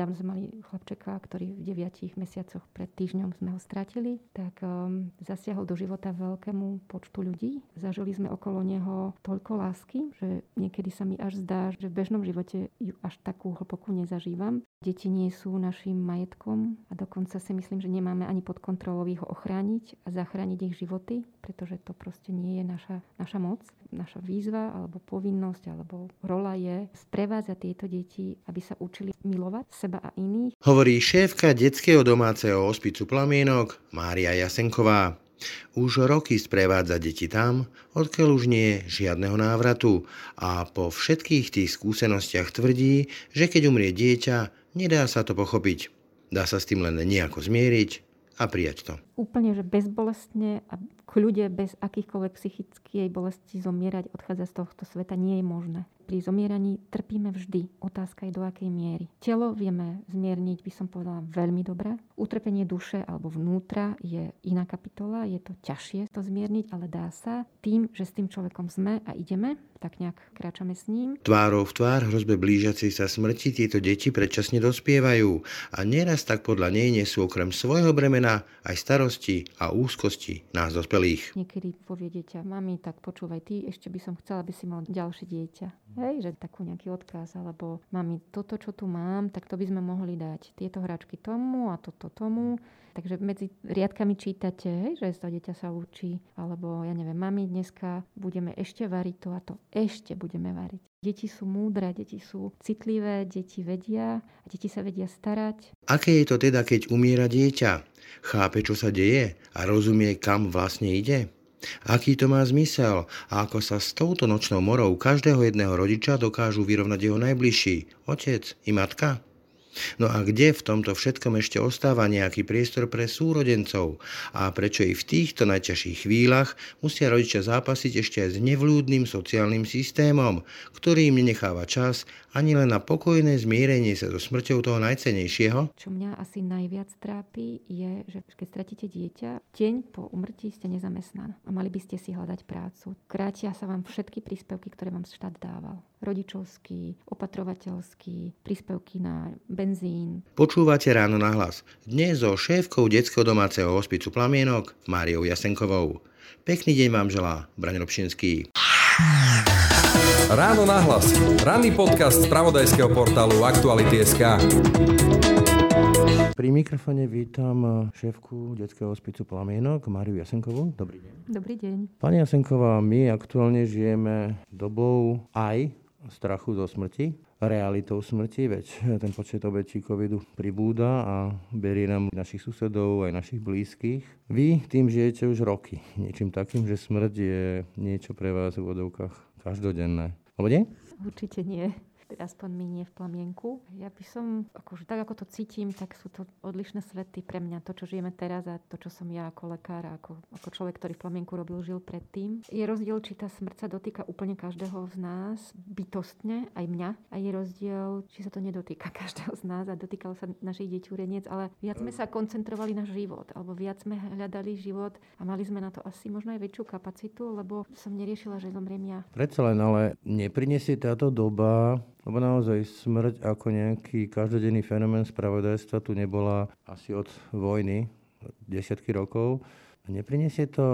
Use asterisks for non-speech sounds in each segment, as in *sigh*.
Nedávno sme mali chlapčeka, ktorý v 9 mesiacoch pred týždňom sme ho stratili, tak um, zasiahol do života veľkému počtu ľudí. Zažili sme okolo neho toľko lásky, že niekedy sa mi až zdá, že v bežnom živote ju až takú hlbokú nezažívam. Deti nie sú našim majetkom a dokonca si myslím, že nemáme ani pod kontrolou ich ochrániť a zachrániť ich životy, pretože to proste nie je naša, naša moc. Naša výzva alebo povinnosť alebo rola je sprevázať tieto deti, aby sa učili milovať seba a iných. Hovorí šéfka detského domáceho hospicu Plamienok Mária Jasenková. Už roky sprevádza deti tam, odkiaľ už nie je žiadneho návratu a po všetkých tých skúsenostiach tvrdí, že keď umrie dieťa, nedá sa to pochopiť. Dá sa s tým len nejako zmieriť a prijať to. Úplne, že bezbolestne a kľude bez akýchkoľvek psychickej bolesti zomierať, odchádzať z tohto sveta nie je možné. Pri zomieraní trpíme vždy. Otázka je do akej miery. Telo vieme zmierniť, by som povedala, veľmi dobre. Utrpenie duše alebo vnútra je iná kapitola, je to ťažšie to zmierniť, ale dá sa tým, že s tým človekom sme a ideme, tak nejak kráčame s ním. Tvárou v tvár hrozbe blížiacej sa smrti tieto deti predčasne dospievajú a neraz tak podľa nej nesú okrem svojho bremena aj starosti a úzkosti nás dospelých. Niekedy povie dieťa, mami, tak počúvaj, ty ešte by som chcela, aby si mal ďalšie dieťa. Hej, že takú nejaký odkaz, alebo mami, toto, čo tu mám, tak to by sme mohli dať tieto hračky tomu a toto tomu. Takže medzi riadkami čítate, hej, že to dieťa sa učí, alebo ja neviem, mami, dneska budeme ešte variť to a to ešte budeme variť. Deti sú múdre, deti sú citlivé, deti vedia a deti sa vedia starať. Aké je to teda, keď umiera dieťa? Chápe, čo sa deje a rozumie, kam vlastne ide? Aký to má zmysel a ako sa s touto nočnou morou každého jedného rodiča dokážu vyrovnať jeho najbližší, otec i matka? No a kde v tomto všetkom ešte ostáva nejaký priestor pre súrodencov? A prečo i v týchto najťažších chvíľach musia rodičia zápasiť ešte aj s nevľúdnym sociálnym systémom, ktorý im nenecháva čas ani len na pokojné zmierenie sa so smrťou toho najcenejšieho? Čo mňa asi najviac trápi je, že keď stratíte dieťa, deň po umrtí ste nezamestnaná a mali by ste si hľadať prácu. Krátia sa vám všetky príspevky, ktoré vám štát dával. Rodičovský, opatrovateľský, príspevky na benzín. Počúvate ráno na hlas. Dnes so šéfkou detského domáceho hospicu Plamienok Máriou Jasenkovou. Pekný deň vám želá Braň Robšinský. Ráno nahlas. Ranný podcast z pravodajského portálu Aktuality.sk Pri mikrofone vítam šéfku detského hospicu Plamienok Máriu Jasenkovú. Dobrý deň. Dobrý deň. Pani Jasenková, my aktuálne žijeme dobou aj strachu zo smrti, realitou smrti, veď ten počet obetí covidu pribúda a berie nám našich susedov, aj našich blízkych. Vy tým žijete už roky. Niečím takým, že smrť je niečo pre vás v vodovkách každodenné. Určite nie aspoň my nie v plamienku. Ja by som, akože tak ako to cítim, tak sú to odlišné svety pre mňa. To, čo žijeme teraz a to, čo som ja ako lekár ako, ako človek, ktorý v plamienku robil, žil predtým. Je rozdiel, či tá smrť sa dotýka úplne každého z nás, bytostne, aj mňa. A je rozdiel, či sa to nedotýka *laughs* každého z nás a dotýkalo sa našich detí ureniec, ale viac sme sa koncentrovali na život, alebo viac sme hľadali život a mali sme na to asi možno aj väčšiu kapacitu, lebo som neriešila, že zomriem ja. Predsa len, ale neprinesie táto doba lebo naozaj smrť ako nejaký každodenný fenomén spravodajstva tu nebola asi od vojny, desiatky rokov. Neprinesie to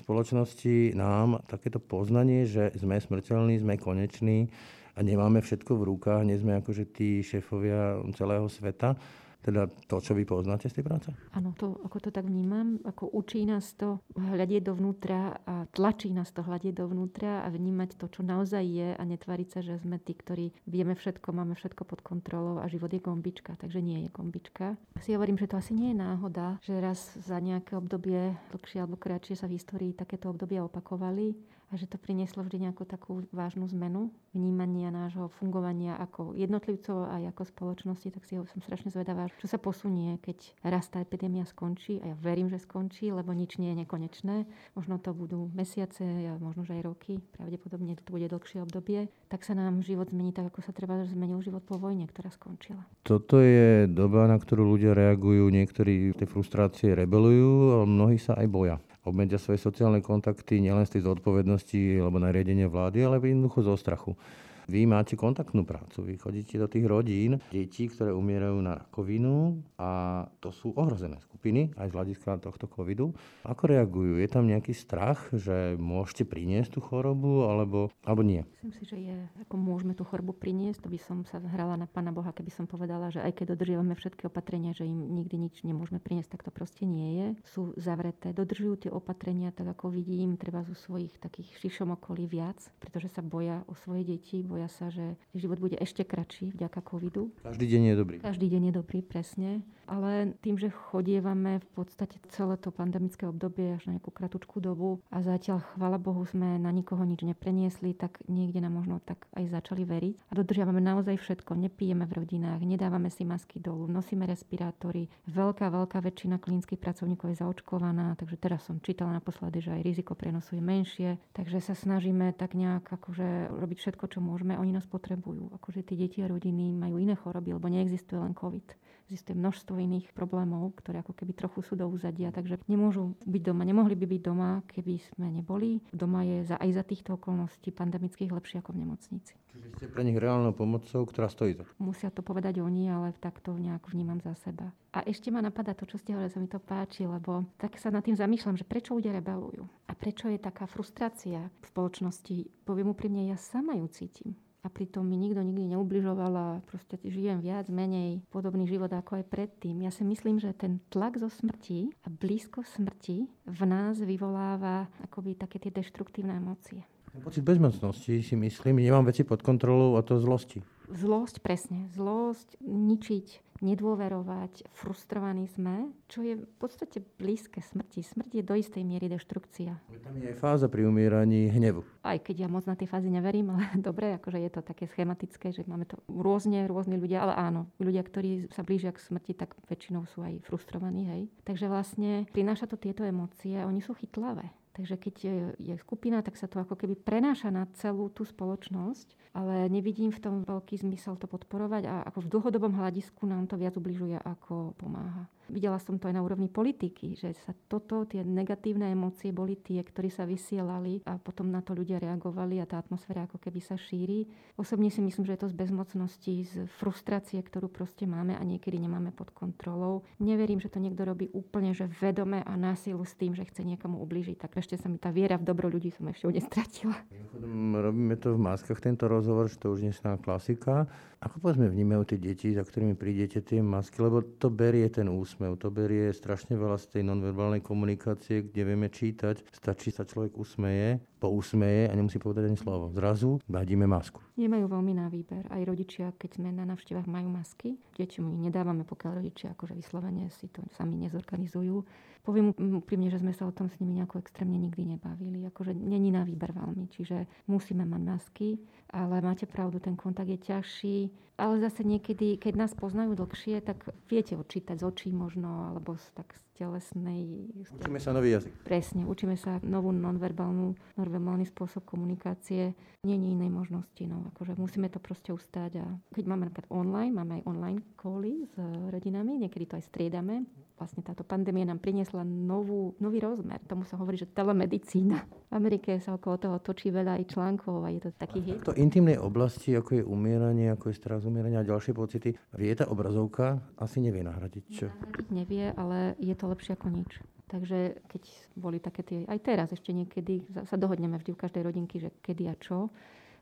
spoločnosti nám takéto poznanie, že sme smrteľní, sme koneční a nemáme všetko v rukách, nie sme akože tí šéfovia celého sveta teda to, čo vy poznáte z tej práce? Áno, to, ako to tak vnímam, ako učí nás to hľadieť dovnútra a tlačí nás to hľadieť dovnútra a vnímať to, čo naozaj je a netvariť sa, že sme tí, ktorí vieme všetko, máme všetko pod kontrolou a život je gombička, takže nie je gombička. Si hovorím, že to asi nie je náhoda, že raz za nejaké obdobie, dlhšie alebo kratšie sa v histórii takéto obdobia opakovali a že to prinieslo vždy nejakú takú vážnu zmenu vnímania nášho fungovania ako jednotlivcov aj ako spoločnosti, tak si ho som strašne zvedavá, čo sa posunie, keď raz tá epidémia skončí, a ja verím, že skončí, lebo nič nie je nekonečné. Možno to budú mesiace, a možno že aj roky, pravdepodobne to bude dlhšie obdobie, tak sa nám život zmení tak, ako sa treba zmenil život po vojne, ktorá skončila. Toto je doba, na ktorú ľudia reagujú, niektorí tej frustrácie rebelujú, ale mnohí sa aj boja obmedia svoje sociálne kontakty nielen z tej zodpovednosti alebo nariadenia vlády, ale jednoducho zo strachu. Vy máte kontaktnú prácu, vy chodíte do tých rodín detí, ktoré umierajú na rakovinu a to sú ohrozené skupiny aj z hľadiska tohto covidu. Ako reagujú? Je tam nejaký strach, že môžete priniesť tú chorobu alebo, alebo nie? Myslím si, že je, ako môžeme tú chorobu priniesť, to by som sa hrala na Pána Boha, keby som povedala, že aj keď dodržiavame všetky opatrenia, že im nikdy nič nemôžeme priniesť, tak to proste nie je. Sú zavreté, dodržujú tie opatrenia, tak ako vidím, treba zo svojich takých šišom okolí viac, pretože sa boja o svoje deti, boja sa, že život bude ešte kratší vďaka covidu. Každý deň je dobrý. Každý deň je dobrý, presne. Ale tým, že chodievame v podstate celé to pandemické obdobie až na nejakú kratučku dobu a zatiaľ, chvala Bohu, sme na nikoho nič nepreniesli, tak niekde nám možno tak aj začali veriť. A dodržiavame naozaj všetko. Nepijeme v rodinách, nedávame si masky dolu, nosíme respirátory. Veľká, veľká väčšina klinických pracovníkov je zaočkovaná, takže teraz som čítala naposledy, že aj riziko prenosu je menšie. Takže sa snažíme tak nejak akože robiť všetko, čo môžeme oni nás potrebujú. Akože tie deti a rodiny majú iné choroby, lebo neexistuje len COVID. Existuje množstvo iných problémov, ktoré ako keby trochu sú do úzadia, takže nemôžu byť doma, nemohli by byť doma, keby sme neboli. Doma je za, aj za týchto okolností pandemických lepšie ako v nemocnici. Čiže ste pre nich reálnou pomocou, ktorá stojí za Musia to povedať oni, ale takto nejak vnímam za seba. A ešte ma napadá to, čo ste hovorili, sa mi to páči, lebo tak sa nad tým zamýšľam, že prečo ľudia rebelujú a prečo je taká frustrácia v spoločnosti. Poviem úprimne, ja sama ju cítim a pritom mi nikto nikdy neubližoval a proste žijem viac, menej podobný život ako aj predtým. Ja si myslím, že ten tlak zo smrti a blízko smrti v nás vyvoláva akoby také tie deštruktívne emócie. Pocit bezmocnosti si myslím, nemám veci pod kontrolou a to zlosti. Zlosť, presne. Zlosť, ničiť, nedôverovať, frustrovaní sme, čo je v podstate blízke smrti. Smrť je do istej miery deštrukcia. Tam je aj fáza pri umieraní hnevu. Aj keď ja moc na tie fázy neverím, ale *laughs* dobre, akože je to také schematické, že máme to rôzne, rôzne ľudia, ale áno, ľudia, ktorí sa blížia k smrti, tak väčšinou sú aj frustrovaní, hej. Takže vlastne prináša to tieto emócie oni sú chytlavé. Takže keď je skupina, tak sa to ako keby prenáša na celú tú spoločnosť, ale nevidím v tom veľký zmysel to podporovať a ako v dlhodobom hľadisku nám to viac ubližuje, ako pomáha. Videla som to aj na úrovni politiky, že sa toto, tie negatívne emócie boli tie, ktorí sa vysielali a potom na to ľudia reagovali a tá atmosféra ako keby sa šíri. Osobne si myslím, že je to z bezmocnosti, z frustrácie, ktorú proste máme a niekedy nemáme pod kontrolou. Neverím, že to niekto robí úplne, že vedome a násilu s tým, že chce niekomu ublížiť. Tak ešte sa mi tá viera v dobro ľudí som ešte nestratila. Robíme to v maskách, tento rozhovor, že to už je klasika. Ako povedzme vnímajú tie deti, za ktorými prídete tie masky, lebo to berie ten úsmev, to berie strašne veľa z tej nonverbálnej komunikácie, kde vieme čítať, stačí sa človek usmeje, pousmeje a nemusí povedať ani slovo. Zrazu vadíme masku. Nemajú veľmi na výber. Aj rodičia, keď sme na navštevách, majú masky. Deti my nedávame, pokiaľ rodičia akože vyslovene si to sami nezorganizujú. Poviem úprimne, že sme sa o tom s nimi nejako extrémne nikdy nebavili. Akože není na výber veľmi, čiže musíme mať masky, ale máte pravdu, ten kontakt je ťažší. Ale zase niekedy, keď nás poznajú dlhšie, tak viete odčítať z očí možno, alebo z, tak z telesnej... Učíme sa nový jazyk. Presne, učíme sa novú nonverbálnu, nonverbálny spôsob komunikácie. Je inej možnosti, no, akože musíme to proste ustať. A keď máme napríklad online, máme aj online cally s rodinami, niekedy to aj striedame, vlastne táto pandémia nám priniesla novú, nový rozmer. Tomu sa hovorí, že telemedicína. V Amerike sa okolo toho točí veľa aj článkov a je to taký hit. To intimnej oblasti, ako je umieranie, ako je strach umierania a ďalšie pocity, vie tá obrazovka asi nevie nahradiť. Nahradiť nevie, ale je to lepšie ako nič. Takže keď boli také tie, aj teraz ešte niekedy, sa dohodneme vždy v každej rodinky, že kedy a čo,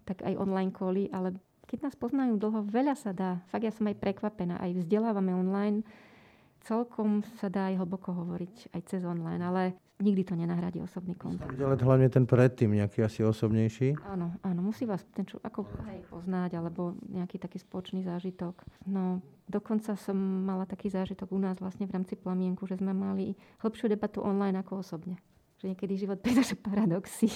tak aj online koly, ale keď nás poznajú dlho, veľa sa dá. Fakt ja som aj prekvapená. Aj vzdelávame online, celkom sa dá aj hlboko hovoriť aj cez online, ale nikdy to nenahradí osobný kontakt. Ale hlavne ten predtým, nejaký asi osobnejší. Áno, áno, musí vás ten čo, ako hej, poznať, alebo nejaký taký spoločný zážitok. No, dokonca som mala taký zážitok u nás vlastne v rámci plamienku, že sme mali hĺbšiu debatu online ako osobne. Že niekedy život prináša paradoxy.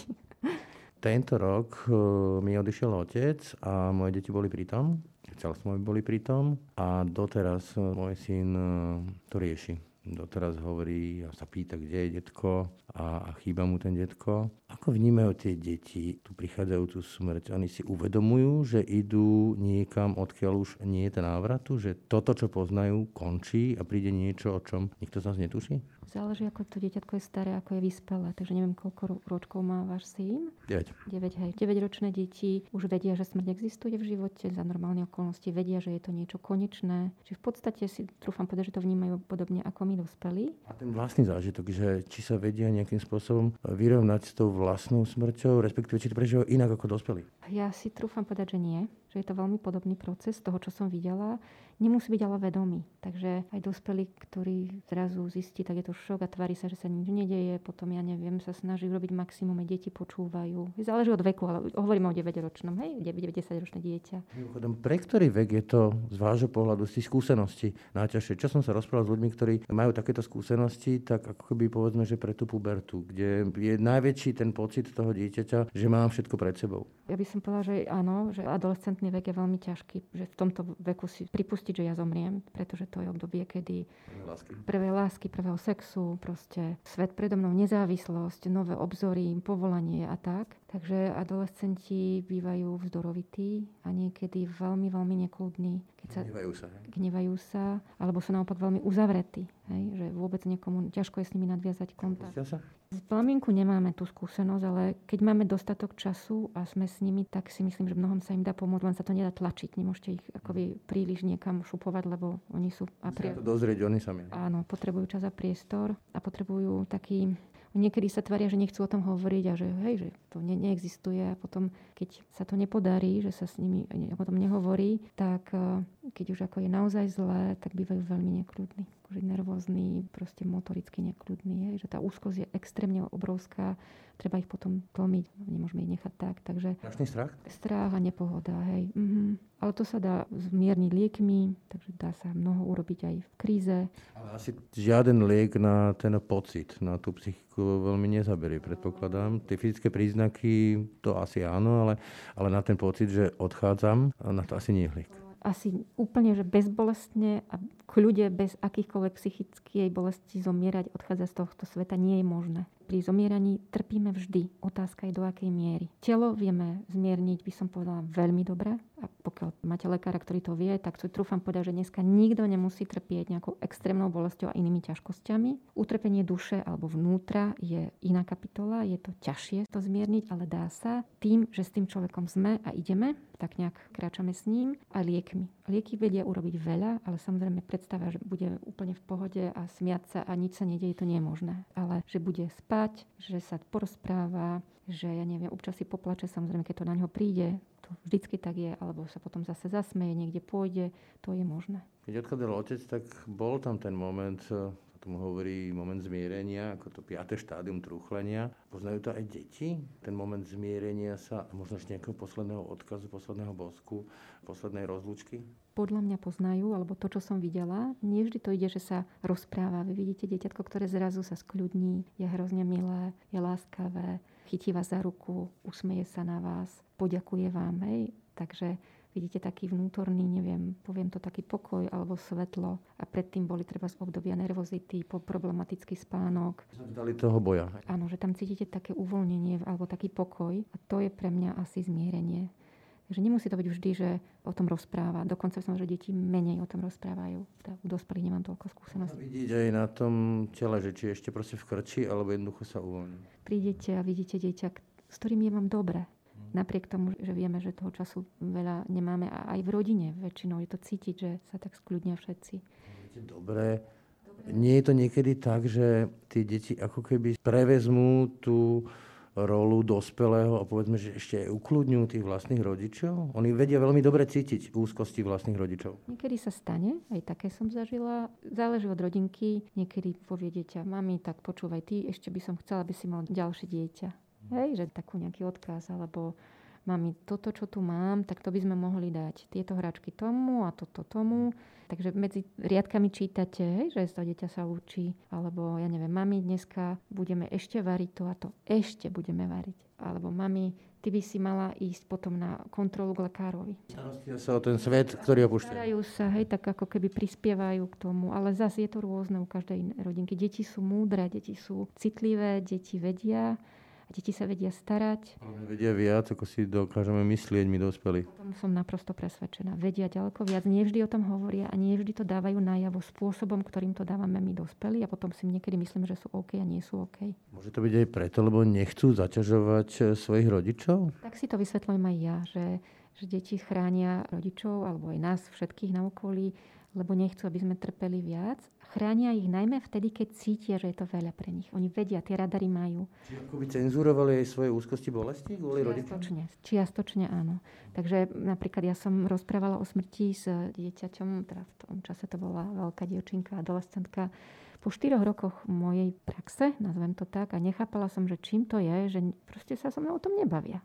Tento rok uh, mi odišiel otec a moje deti boli pri tom chcel som, boli pri tom a doteraz môj syn to rieši. Doteraz hovorí a sa pýta, kde je detko a, a chýba mu ten detko. Ako vnímajú tie deti tú prichádzajúcu smrť? Oni si uvedomujú, že idú niekam, odkiaľ už nie je ten návratu? Že toto, čo poznajú, končí a príde niečo, o čom nikto z nás netuší? Záleží, ako to dieťatko je staré, ako je vyspelé. Takže neviem, koľko ročkov má váš syn. 9. 9, hej. 9-ročné deti už vedia, že smrť existuje v živote za normálne okolnosti. Vedia, že je to niečo konečné. Čiže v podstate si trúfam povedať, že to vnímajú podobne ako my dospelí. A ten vlastný zážitok, že či sa vedia nejakým spôsobom vyrovnať s tou vlastnou smrťou, respektíve či to prežívajú inak ako dospelí? Ja si trúfam povedať, že nie že je to veľmi podobný proces toho, čo som videla. Nemusí byť ale vedomý. Takže aj dospelí, ktorí zrazu zistí, tak je to šok a tvári sa, že sa nič nedeje. Potom, ja neviem, sa snaží robiť maximum, aj deti počúvajú. Záleží od veku, ale hovorím o 9-ročnom, hej, 9-10-ročné dieťa. Mimochodom, pre ktorý vek je to z vášho pohľadu, z tých skúseností najťažšie? Čo som sa rozprával s ľuďmi, ktorí majú takéto skúsenosti, tak ako keby povedzme, že pre tú pubertu, kde je najväčší ten pocit toho dieťaťa, že mám všetko pred sebou. Ja by som povedala, že áno, že adolescentný vek je veľmi ťažký, že v tomto veku si pripustiť, že ja zomriem, pretože to je obdobie, kedy lásky, prvé lásky prvého sexu, proste svet predo mnou, nezávislosť, nové obzory, povolanie a tak. Takže adolescenti bývajú vzdorovití a niekedy veľmi, veľmi nekludní. Keď sa, gnevajú sa. Hej? Gnevajú sa, alebo sú naopak veľmi uzavretí. Hej? Že vôbec niekomu ťažko je s nimi nadviazať kontakt. sa? Z plaminku nemáme tú skúsenosť, ale keď máme dostatok času a sme s nimi, tak si myslím, že mnohom sa im dá pomôcť, len sa to nedá tlačiť. Nemôžete ich akoby príliš niekam šupovať, lebo oni sú... A pri... to dozrieť oni sami. Áno, potrebujú čas a priestor a potrebujú taký Niekedy sa tvária, že nechcú o tom hovoriť a že, hej, že to ne, neexistuje a potom, keď sa to nepodarí, že sa s nimi o tom nehovorí, tak eh, keď už ako je naozaj zlé, tak bývajú veľmi nekľudní akože nervózny, proste motoricky nekľudný, je, že tá úzkosť je extrémne obrovská, treba ich potom tlmiť, nemôžeme ich nechať tak. Takže Strašný strach? Strach a nepohoda, hej. Mhm. Ale to sa dá zmierniť liekmi, takže dá sa mnoho urobiť aj v kríze. Ale asi žiaden liek na ten pocit, na tú psychiku veľmi nezaberie, predpokladám. Tie fyzické príznaky, to asi áno, ale, ale na ten pocit, že odchádzam, na to asi nie je liek asi úplne, že bezbolestne a kľude bez akýchkoľvek psychickej bolesti zomierať, odchádzať z tohto sveta nie je možné pri zomieraní trpíme vždy. Otázka je do akej miery. Telo vieme zmierniť, by som povedala, veľmi dobre. A pokiaľ máte lekára, ktorý to vie, tak si trúfam povedať, že dneska nikto nemusí trpieť nejakou extrémnou bolestou a inými ťažkosťami. Utrpenie duše alebo vnútra je iná kapitola, je to ťažšie to zmierniť, ale dá sa tým, že s tým človekom sme a ideme, tak nejak kráčame s ním a liekmi. Lieky vedia urobiť veľa, ale samozrejme predstava, že bude úplne v pohode a smiať sa a nič sa nedieje, to nie je možné. Ale že bude spať, že sa porozpráva, že ja neviem, občas si poplače, samozrejme, keď to na ňo príde, to vždycky tak je, alebo sa potom zase zasmeje, niekde pôjde, to je možné. Keď odchádzal otec, tak bol tam ten moment tomu hovorí moment zmierenia, ako to piaté štádium trúchlenia. Poznajú to aj deti? Ten moment zmierenia sa, možno ešte nejakého posledného odkazu, posledného bosku, poslednej rozlúčky? Podľa mňa poznajú, alebo to, čo som videla, nie vždy to ide, že sa rozpráva. Vy vidíte dieťatko, ktoré zrazu sa skľudní, je hrozne milé, je láskavé, chytí vás za ruku, usmeje sa na vás, poďakuje vám. Hej? Takže vidíte taký vnútorný, neviem, poviem to taký pokoj alebo svetlo. A predtým boli treba z obdobia nervozity, po problematický spánok. Dali toho boja. Áno, že tam cítite také uvoľnenie alebo taký pokoj. A to je pre mňa asi zmierenie. Takže nemusí to byť vždy, že o tom rozpráva. Dokonca som, že deti menej o tom rozprávajú. U dospelých nemám toľko skúseností. Vidíte aj na tom tele, že či ešte proste v krči, alebo jednoducho sa uvoľní. Prídete a vidíte dieťa, s ktorým je vám dobre Napriek tomu, že vieme, že toho času veľa nemáme a aj v rodine väčšinou je to cítiť, že sa tak skľudnia všetci. Dobre. Nie je to niekedy tak, že tie deti ako keby prevezmú tú rolu dospelého a povedzme, že ešte aj ukludňujú tých vlastných rodičov? Oni vedia veľmi dobre cítiť úzkosti vlastných rodičov. Niekedy sa stane, aj také som zažila. Záleží od rodinky. Niekedy povie dieťa, mami, tak počúvaj, ty ešte by som chcela, aby si mal ďalšie dieťa Hej, že takú nejaký odkaz, alebo mami, toto, čo tu mám, tak to by sme mohli dať tieto hračky tomu a toto tomu. Takže medzi riadkami čítate, hej, že to dieťa sa učí, alebo ja neviem, mami, dneska budeme ešte variť to a to, ešte budeme variť. alebo mami, ty by si mala ísť potom na kontrolu k lekárovi. Starostia sa o ten svet, ktorý opúšťajú. Starajú sa, hej, tak ako keby prispievajú k tomu, ale zase je to rôzne u každej rodinky. Deti sú múdre, deti sú citlivé, deti vedia, deti sa vedia starať. Vedia viac, ako si dokážeme myslieť my dospelí. O tom som naprosto presvedčená. Vedia ďaleko viac, nie vždy o tom hovoria a nie vždy to dávajú najavo spôsobom, ktorým to dávame my dospelí a potom si niekedy myslím, že sú OK a nie sú OK. Môže to byť aj preto, lebo nechcú zaťažovať eh, svojich rodičov? Tak si to vysvetľujem aj ja, že, že deti chránia rodičov alebo aj nás všetkých na okolí, lebo nechcú, aby sme trpeli viac. Chránia ich najmä vtedy, keď cítia, že je to veľa pre nich. Oni vedia, tie radary majú. Či ako by cenzurovali aj svoje úzkosti bolesti kvôli rodičom? Čiastočne, čiastočne áno. Takže napríklad ja som rozprávala o smrti s dieťaťom, teda v tom čase to bola veľká dievčinka, adolescentka, po štyroch rokoch mojej praxe, nazvem to tak, a nechápala som, že čím to je, že proste sa so mnou o tom nebavia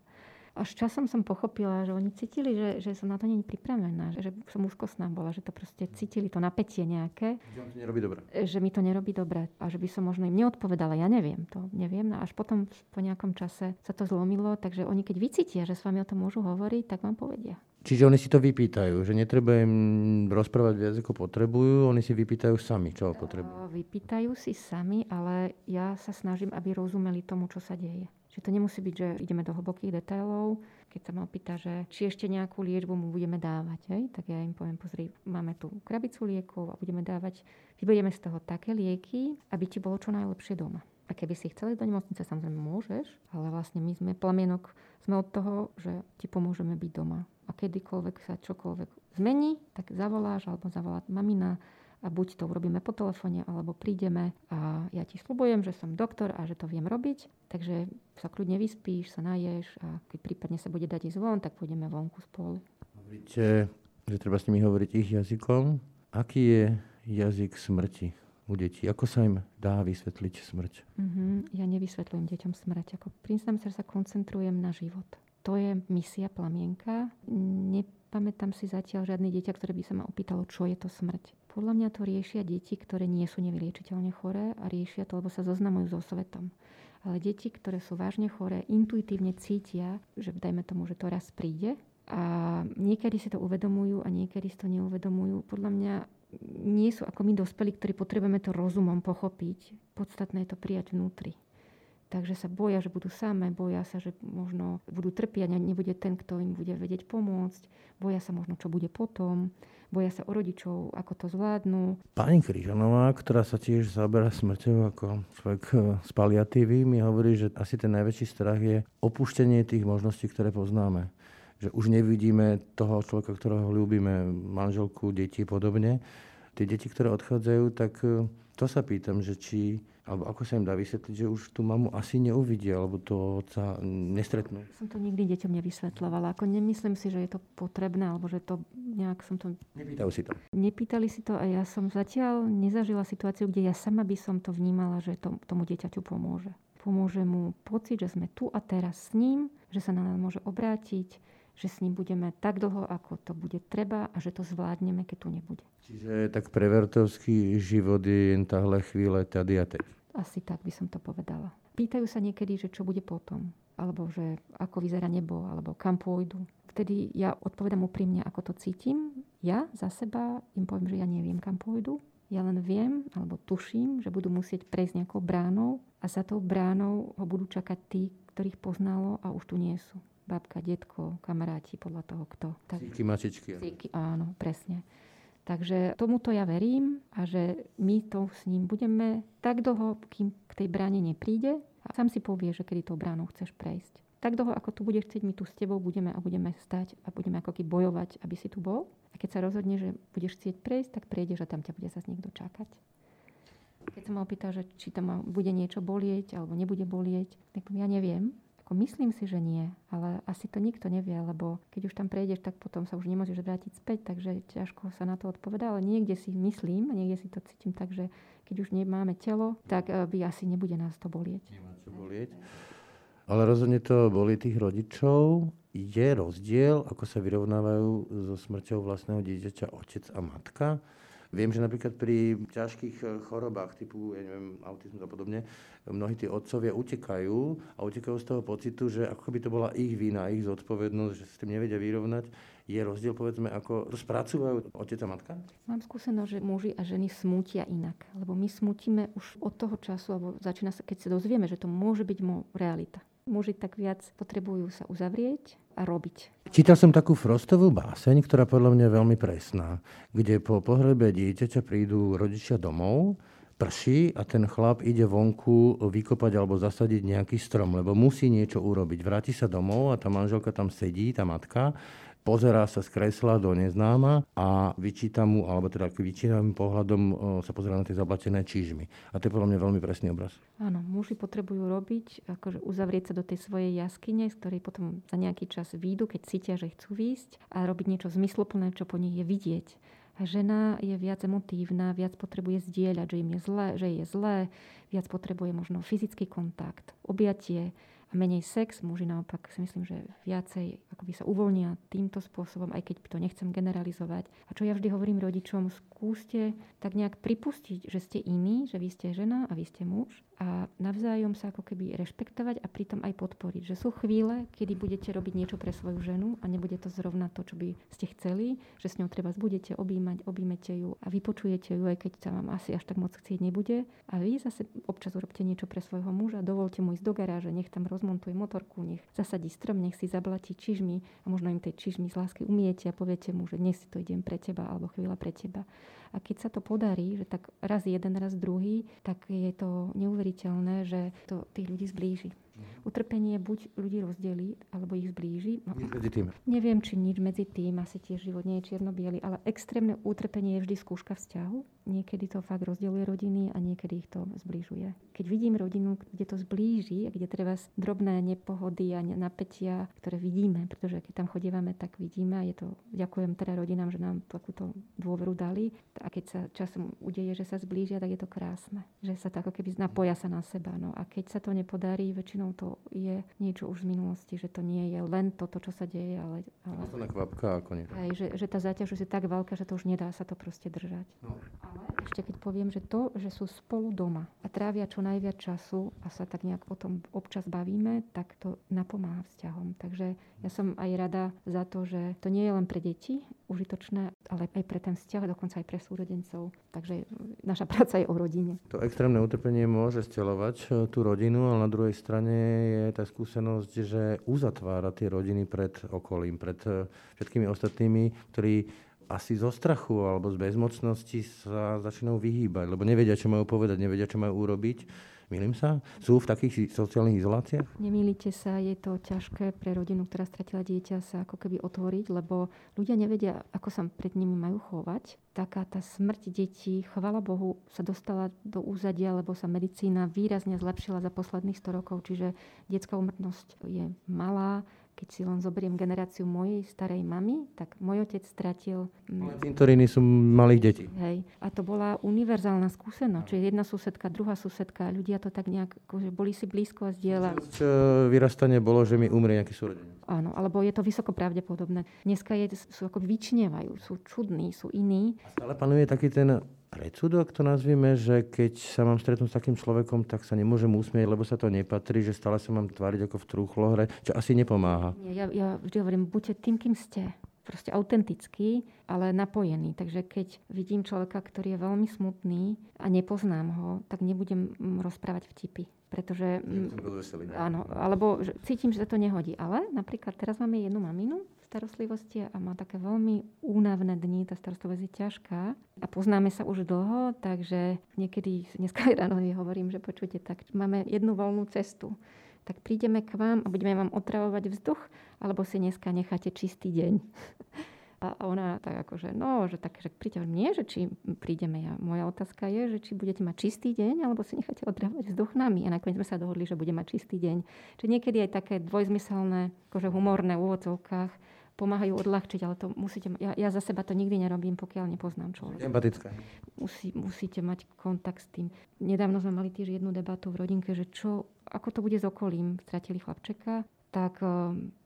až časom som pochopila, že oni cítili, že, že som na to není pripravená, že, že som úzkostná bola, že to proste cítili to napätie nejaké. Že to nerobí dobre. Že mi to nerobí dobre a že by som možno im neodpovedala, ja neviem, to neviem. No až potom po nejakom čase sa to zlomilo, takže oni keď vycítia, že s vami o tom môžu hovoriť, tak vám povedia. Čiže oni si to vypýtajú, že netreba im rozprávať viac ako potrebujú, oni si vypýtajú sami, čo potrebujú. Vypýtajú si sami, ale ja sa snažím, aby rozumeli tomu, čo sa deje. Že to nemusí byť, že ideme do hlbokých detailov. Keď sa ma opýta, že či ešte nejakú liečbu mu budeme dávať, hej? tak ja im poviem, pozri, máme tu krabicu liekov a budeme dávať, vyberieme z toho také lieky, aby ti bolo čo najlepšie doma. A keby si chceli do nemocnice, samozrejme môžeš, ale vlastne my sme plamienok, sme od toho, že ti pomôžeme byť doma. A kedykoľvek sa čokoľvek zmení, tak zavoláš alebo zavolá mamina, a buď to urobíme po telefóne, alebo prídeme a ja ti slubujem, že som doktor a že to viem robiť, takže sa kľudne vyspíš, sa naješ a keď prípadne sa bude dať ísť von, tak pôjdeme vonku spolu. Hovoríte, že treba s nimi hovoriť ich jazykom. Aký je jazyk smrti u detí? Ako sa im dá vysvetliť smrť? Mm-hmm. Ja nevysvetľujem deťom smrť. Ako priznám sa, že sa koncentrujem na život. To je misia plamienka. Nepamätám si zatiaľ žiadne dieťa, ktoré by sa ma opýtalo, čo je to smrť. Podľa mňa to riešia deti, ktoré nie sú nevyliečiteľne choré a riešia to, lebo sa zoznamujú so svetom. Ale deti, ktoré sú vážne choré, intuitívne cítia, že dajme tomu, že to raz príde a niekedy si to uvedomujú a niekedy si to neuvedomujú. Podľa mňa nie sú ako my dospelí, ktorí potrebujeme to rozumom pochopiť. Podstatné je to prijať vnútri. Takže sa boja, že budú samé, boja sa, že možno budú trpiať a nebude ten, kto im bude vedieť pomôcť. Boja sa možno, čo bude potom boja sa o rodičov, ako to zvládnu. Pani Kryžanová, ktorá sa tiež zaberá smrťou ako človek eh, z paliatívy, mi hovorí, že asi ten najväčší strach je opúštenie tých možností, ktoré poznáme. Že už nevidíme toho človeka, ktorého ľúbime, manželku, deti podobne. Tie deti, ktoré odchádzajú, tak eh, to sa pýtam, že či alebo ako sa im dá vysvetliť, že už tú mamu asi neuvidia, alebo to sa nestretnú? Som to nikdy deťom nevysvetľovala. Ako nemyslím si, že je to potrebné, alebo že to nejak som to... Nepýtali si to? Nepýtali si to a ja som zatiaľ nezažila situáciu, kde ja sama by som to vnímala, že to, tomu dieťaťu pomôže. Pomôže mu pocit, že sme tu a teraz s ním, že sa na nás môže obrátiť, že s ním budeme tak dlho, ako to bude treba a že to zvládneme, keď tu nebude. Čiže tak prevertovský život je jen tahle chvíle tady a teď. Asi tak by som to povedala. Pýtajú sa niekedy, že čo bude potom, alebo že ako vyzerá nebo, alebo kam pôjdu. Vtedy ja odpovedám úprimne, ako to cítim. Ja za seba im poviem, že ja neviem, kam pôjdu. Ja len viem, alebo tuším, že budú musieť prejsť nejakou bránou a za tou bránou ho budú čakať tí, ktorých poznalo a už tu nie sú. Babka, detko, kamaráti, podľa toho kto. Tak... Cíky, mačičky. Cíky, áno, presne. Takže tomuto ja verím a že my to s ním budeme tak dlho, kým k tej bráne nepríde a sám si povie, že kedy tou bránou chceš prejsť. Tak dlho, ako tu budeš chcieť, my tu s tebou budeme a budeme stať a budeme ako keby bojovať, aby si tu bol. A keď sa rozhodne, že budeš chcieť prejsť, tak prejdeš a tam ťa bude zase niekto čakať. Keď sa ma opýta, že či tam bude niečo bolieť alebo nebude bolieť, tak ja neviem, ako myslím si, že nie, ale asi to nikto nevie, lebo keď už tam prejdeš, tak potom sa už nemôžeš vrátiť späť, takže ťažko sa na to odpovedá, ale niekde si myslím, niekde si to cítim tak, že keď už nemáme telo, tak eh, by asi nebude nás to bolieť. Nemá čo bolieť. Ale rozhodne to boli tých rodičov. Je rozdiel, ako sa vyrovnávajú so smrťou vlastného dieťaťa otec a matka. Viem, že napríklad pri ťažkých eh, chorobách typu, ja neviem, autizmus a podobne, mnohí tí otcovia utekajú a utekajú z toho pocitu, že ako by to bola ich vina, ich zodpovednosť, že s tým nevedia vyrovnať. Je rozdiel, povedzme, ako spracúvajú otec a matka? Mám skúsenosť, že muži a ženy smútia inak. Lebo my smútime už od toho času, alebo začína sa, keď sa dozvieme, že to môže byť realita. Muži tak viac potrebujú sa uzavrieť robiť. Čítal som takú Frostovú báseň, ktorá podľa mňa je veľmi presná, kde po pohrebe dieťaťa prídu rodičia domov, prší a ten chlap ide vonku vykopať alebo zasadiť nejaký strom, lebo musí niečo urobiť. Vráti sa domov a tá manželka tam sedí, tá matka, pozerá sa z kresla do neznáma a vyčíta mu, alebo teda vyčítavým pohľadom sa pozerá na tie zablatené čižmy. A to je podľa mňa veľmi presný obraz. Áno, muži potrebujú robiť, akože uzavrieť sa do tej svojej jaskyne, z ktorej potom za nejaký čas výjdu, keď cítia, že chcú výjsť a robiť niečo zmysluplné, čo po nich je vidieť. A žena je viac emotívna, viac potrebuje zdieľať, že im je zlé, že je zlé, viac potrebuje možno fyzický kontakt, objatie, menej sex. Muži naopak si myslím, že viacej akoby sa uvoľnia týmto spôsobom, aj keď to nechcem generalizovať. A čo ja vždy hovorím rodičom, skúste tak nejak pripustiť, že ste iní, že vy ste žena a vy ste muž a navzájom sa ako keby rešpektovať a pritom aj podporiť. Že sú chvíle, kedy budete robiť niečo pre svoju ženu a nebude to zrovna to, čo by ste chceli, že s ňou treba budete objímať, objímete ju a vypočujete ju, aj keď sa vám asi až tak moc chcieť nebude. A vy zase občas urobte niečo pre svojho muža, dovolte mu ísť do garáže, nech tam rozmontuje motorku, nech zasadí strom, nech si zablatí čižmy a možno im tej čižmy z lásky umiete a poviete mu, že dnes si to idem pre teba alebo chvíľa pre teba. A keď sa to podarí, že tak raz jeden, raz druhý, tak je to neuveriteľné, že to tých ľudí zblíži. Utrpenie buď ľudí rozdelí, alebo ich zblíži. No, nič medzi tým. Neviem, či nič medzi tým, asi tiež život nie je čierno ale extrémne utrpenie je vždy skúška vzťahu. Niekedy to fakt rozdeluje rodiny a niekedy ich to zbližuje. Keď vidím rodinu, kde to zblíži, kde treba drobné nepohody a napätia, ktoré vidíme, pretože keď tam chodívame, tak vidíme a je to, ďakujem teda rodinám, že nám takúto dôveru dali. A keď sa časom udeje, že sa zblížia, tak je to krásne. Že sa tak ako keby napoja sa na seba. No a keď sa to nepodarí, väčšinou to je niečo už z minulosti, že to nie je len toto, čo sa deje, ale... ale Posledná kvapka ako nie. Aj, že, že tá záťaž už je tak veľká, že to už nedá sa to proste držať. No. Ešte keď poviem, že to, že sú spolu doma a trávia čo najviac času a sa tak nejak o tom občas bavíme, tak to napomáha vzťahom. Takže ja som aj rada za to, že to nie je len pre deti užitočné, ale aj pre ten vzťah, dokonca aj pre súrodencov. Takže naša *laughs* práca je o rodine. To extrémne utrpenie môže stelovať eh, tú rodinu, ale na druhej strane je tá skúsenosť, že uzatvára tie rodiny pred okolím, pred eh, všetkými ostatnými, ktorí asi zo strachu alebo z bezmocnosti sa začínajú vyhýbať, lebo nevedia, čo majú povedať, nevedia, čo majú urobiť Milím sa? Sú v takých sociálnych izoláciách? Nemýlite sa, je to ťažké pre rodinu, ktorá stratila dieťa sa ako keby otvoriť, lebo ľudia nevedia, ako sa pred nimi majú chovať. Taká tá smrť detí, chvala Bohu, sa dostala do úzadia, lebo sa medicína výrazne zlepšila za posledných 100 rokov, čiže detská umrtnosť je malá, keď si len zoberiem generáciu mojej starej mamy, tak môj otec stratil... Cintoríny sú malých detí. Hej. A to bola univerzálna skúsenosť. Čiže jedna susedka, druhá susedka, ľudia to tak nejak, akože boli si blízko a zdieľali. Vyrastanie bolo, že mi umrie nejaký súrodenec. Áno, alebo je to vysoko pravdepodobné. Dneska je, sú ako vyčnievajú, sú čudní, sú iní. A stále panuje taký ten predsudok to nazvieme, že keď sa mám stretnúť s takým človekom, tak sa nemôžem usmieť, lebo sa to nepatrí, že stále sa mám tváriť ako v trúchlohre, čo asi nepomáha. Nie, ja, ja vždy hovorím, buďte tým, kým ste proste autentický, ale napojený. Takže keď vidím človeka, ktorý je veľmi smutný a nepoznám ho, tak nebudem rozprávať vtipy. Pretože... Áno, alebo že cítim, že to nehodí. Ale napríklad teraz máme jednu maminu, starostlivosti a má také veľmi únavné dni, tá starostlivosť je ťažká a poznáme sa už dlho, takže niekedy, dneska ráno *laughs* hovorím, že počujte, tak máme jednu voľnú cestu tak prídeme k vám a budeme vám otravovať vzduch, alebo si dneska necháte čistý deň. *laughs* A ona tak akože, no, že tak, že príďte, nie, že či prídeme ja. Moja otázka je, že či budete mať čistý deň, alebo si necháte odravať vzduch nami. A nakoniec sme sa dohodli, že bude mať čistý deň. Čiže niekedy aj také dvojzmyselné, akože humorné v úvodzovkách, pomáhajú odľahčiť, ale to musíte, ja, ja za seba to nikdy nerobím, pokiaľ nepoznám človeka. Empatická. Musí, musíte mať kontakt s tým. Nedávno sme mali tiež jednu debatu v rodinke, že čo, ako to bude s okolím. Stratili chlapčeka, tak eh,